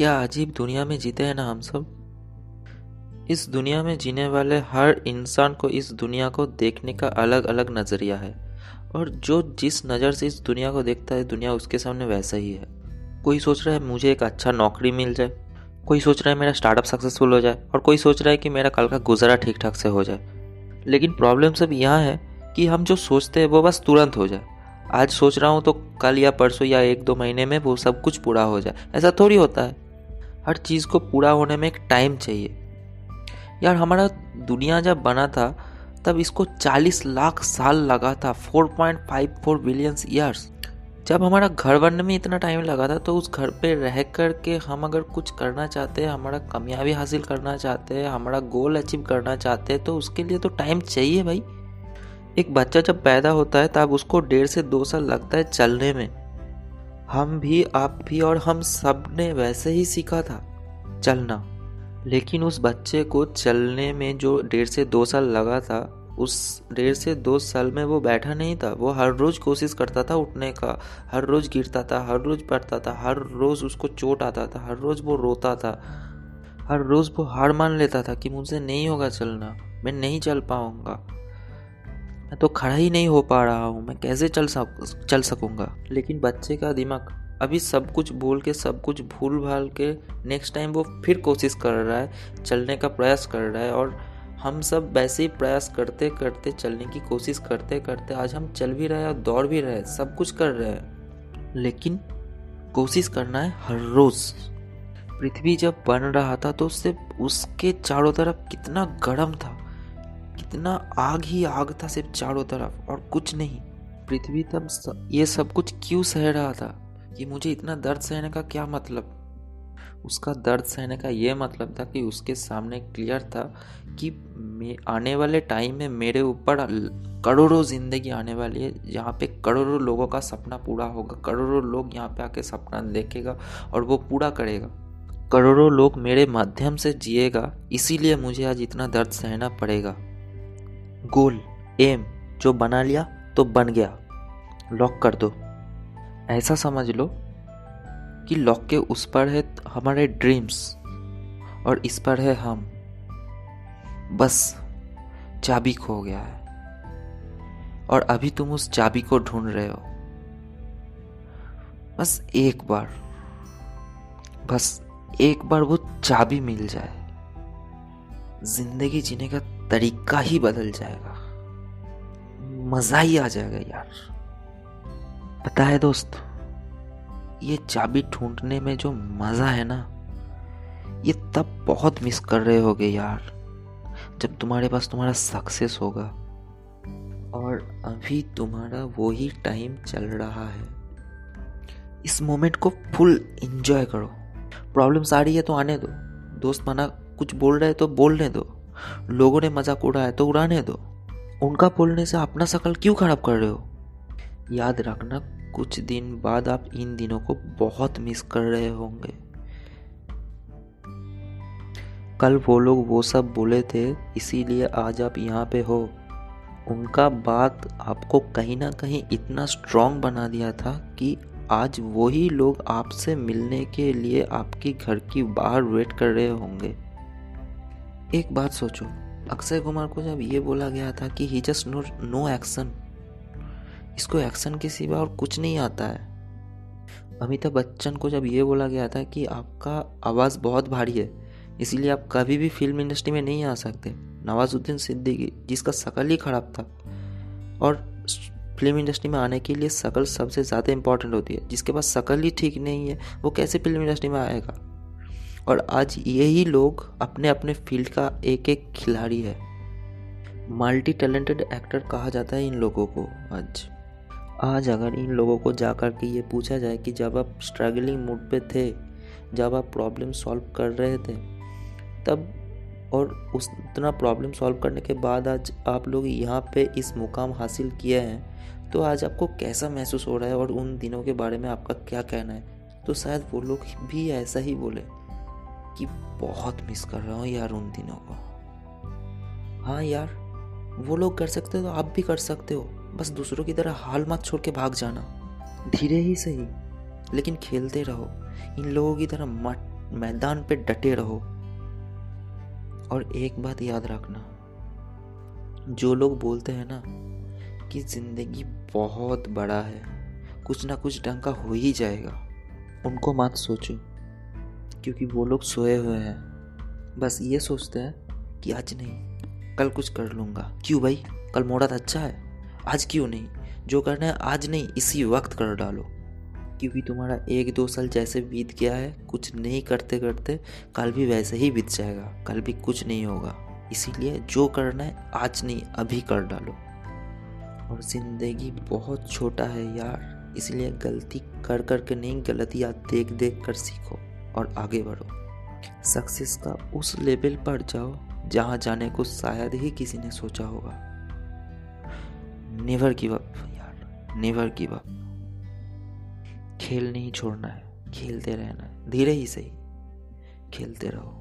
क्या अजीब दुनिया में जीते हैं ना हम सब? इस दुनिया में जीने वाले हर इंसान को इस दुनिया को देखने का अलग अलग नज़रिया है। और जो जिस नज़र से इस दुनिया को देखता है, दुनिया उसके सामने वैसा ही है। कोई सोच रहा है, मुझे एक अच्छा नौकरी मिल जाए। कोई सोच रहा है, मेरा स्टार्टअप सक्सेसफुल हो जाए। और कोई सोच रहा है कि मेरा कल का गुजारा ठीक ठाक से हो जाए। लेकिन प्रॉब्लम सब यहाँ है कि हम जो सोचते हैं, वो बस तुरंत हो जाए। आज सोच रहा हूँ तो कल या परसों या एक दो महीने में वो सब कुछ पूरा हो जाए। ऐसा थोड़ी होता है। हर चीज़ को पूरा होने में एक टाइम चाहिए। यार, हमारा दुनिया जब बना था, तब इसको 40 लाख साल लगा था 4.54 बिलियंस ईयर्स जब हमारा घर बनने में इतना टाइम लगा था तो उस घर पे रह कर के हम अगर कुछ करना चाहते हैं, हमारा कामयाबी हासिल करना चाहते हैं, हमारा गोल अचीव करना चाहते हैं तो उसके लिए तो टाइम चाहिए भाई। एक बच्चा जब पैदा होता है, तब उसको डेढ़ से दो साल लगता है चलने में। हम भी, आप भी और हम सबने वैसे ही सीखा था चलना। लेकिन उस बच्चे को चलने में जो डेढ़ से दो साल लगा था, उस डेढ़ से दो साल में वो बैठा नहीं था। वो हर रोज़ कोशिश करता था उठने का, हर रोज़ गिरता था, हर रोज़ पड़ता था, हर रोज़ उसको चोट आता था, हर रोज़ वो रोता था, हर रोज़ वो हार मान लेता था कि मुझसे नहीं होगा चलना, मैं नहीं चल पाऊँगा। मैं तो खड़ा ही नहीं हो पा रहा हूँ। मैं कैसे चल सक चल सकूँगा? लेकिन बच्चे का दिमाग, अभी सब कुछ बोल के, सब कुछ भूल भाल के नेक्स्ट टाइम वो फिर कोशिश कर रहा है, चलने का प्रयास कर रहा है। और हम सब वैसे ही प्रयास करते करते चलने की कोशिश करते करते आज हम चल भी रहे हैं और दौड़ भी रहे हैं, सब कुछ कर रहे हैं। लेकिन कोशिश करना है हर रोज़। पृथ्वी जब बन रहा था तो उससे उसके चारों तरफ़ कितना गर्म था। कितना आग ही आग था सिर्फ़ चारों तरफ़ और कुछ नहीं। पृथ्वी तब ये सब कुछ क्यों सह रहा था? कि मुझे इतना दर्द सहने का क्या मतलब? उसका दर्द सहने का ये मतलब था कि उसके सामने क्लियर था कि आने वाले टाइम में मेरे ऊपर करोड़ों ज़िंदगी आने वाली है। जहाँ पे करोड़ों लोगों का सपना पूरा होगा। करोड़ों लोग यहाँ पे आके सपना देखेगा और वो पूरा करेगा। करोड़ों लोग मेरे माध्यम से जिएगा, इसीलिए मुझे आज इतना दर्द सहना पड़ेगा। गोल एम जो बना लिया तो बन गया। लॉक कर दो। ऐसा समझ लो कि लॉक के उस पर है हमारे ड्रीम्स और इस पर है हम। बस, चाबी खो गया है। और अभी तुम उस चाबी को ढूंढ रहे हो। बस एक बार, बस एक बार वो चाबी मिल जाए। ज़िंदगी जीने का तरीका ही बदल जाएगा। मज़ा ही आ जाएगा यार। पता है दोस्त, ये चाबी ढूँढने में जो मज़ा है ना, ये तब बहुत मिस कर रहे होगे यार, जब तुम्हारे पास तुम्हारा सक्सेस होगा। और अभी तुम्हारा वो ही टाइम चल रहा है। इस मोमेंट को फुल एंजॉय करो। प्रॉब्लम्स आ रही है तो आने दो। दोस्त मना, कुछ बोल रहे तो बोलने दो। लोगों ने मज़ाक उड़ाया तो उड़ाने दो। उनका बोलने से अपना शकल क्यों खराब कर रहे हो? याद रखना, कुछ दिन बाद आप इन दिनों को बहुत मिस कर रहे होंगे। कल वो लोग वो सब बोले थे, इसीलिए आज आप यहाँ पे हो। उनका बात आपको कहीं ना कहीं इतना स्ट्रांग बना दिया था कि आज वही लोग आपसे मिलने के लिए आपकी घर की बाहर वेट कर रहे होंगे। एक बात सोचो, अक्षय कुमार को जब ये बोला गया था कि he just no no action इसको एक्शन के सिवा और कुछ नहीं आता है। अमिताभ बच्चन को जब ये बोला गया था कि आपका आवाज़ बहुत भारी है, इसीलिए आप कभी भी फ़िल्म इंडस्ट्री में नहीं आ सकते। नवाजुद्दीन सिद्दीकी, जिसका शकल ही ख़राब था, और फ़िल्म इंडस्ट्री में आने के लिए शकल सबसे ज़्यादा इंपॉर्टेंट होती है, जिसके पास शकल ही ठीक नहीं है, वो कैसे फ़िल्म इंडस्ट्री में आएगा? और आज यही लोग अपने अपने फ़ील्ड का एक एक खिलाड़ी है। मल्टी टैलेंटेड एक्टर कहा जाता है इन लोगों को आज। आज अगर इन लोगों को जा कर के ये पूछा जाए कि जब आप स्ट्रगलिंग मूड पे थे, जब आप प्रॉब्लम सॉल्व कर रहे थे, तब और उस उतना प्रॉब्लम सॉल्व करने के बाद आज आप लोग यहाँ पे इस मुकाम हासिल किए हैं तो आज आपको कैसा महसूस हो रहा है और उन दिनों के बारे में आपका क्या कहना है? तो शायद वो लोग भी ऐसा ही बोले। कि बहुत मिस कर रहा हूँ यार उन दिनों को। हाँ यार, वो लोग कर सकते हो तो आप भी कर सकते हो। बस दूसरों की तरह हाल मत छोड़ के भाग जाना। धीरे ही सही, लेकिन खेलते रहो। इन लोगों की तरह मत, मैदान पे डटे रहो। और एक बात याद रखना, जो लोग बोलते हैं ना कि ज़िंदगी बहुत बड़ा है, कुछ ना कुछ ढंग का हो ही जाएगा। उनको मत सोचो। क्योंकि वो लोग सोए हुए हैं। बस ये सोचते हैं कि आज नहीं, कल कुछ कर लूँगा। क्यों भाई? कल मोड़ा अच्छा है। आज क्यों नहीं? जो करना है आज नहीं, इसी वक्त कर डालो। क्योंकि तुम्हारा एक दो साल जैसे बीत गया है, कुछ नहीं करते करते कल भी वैसे ही बीत जाएगा। कल भी कुछ नहीं होगा। इसीलिए जो करना है आज नहीं, अभी कर डालो। और ज़िंदगी बहुत छोटा है यार, इसलिए गलती कर कर के नहीं, गलतियाँ देख देख कर सीखो। और आगे बढ़ो। सक्सेस का उस लेवल पर जाओ जहाँ जाने को शायद ही किसी ने सोचा होगा। नेवर गिव अप यार। नेवर गिव अप खेल नहीं छोड़ना है, खेलते रहना है। धीरे ही सही। खेलते रहो।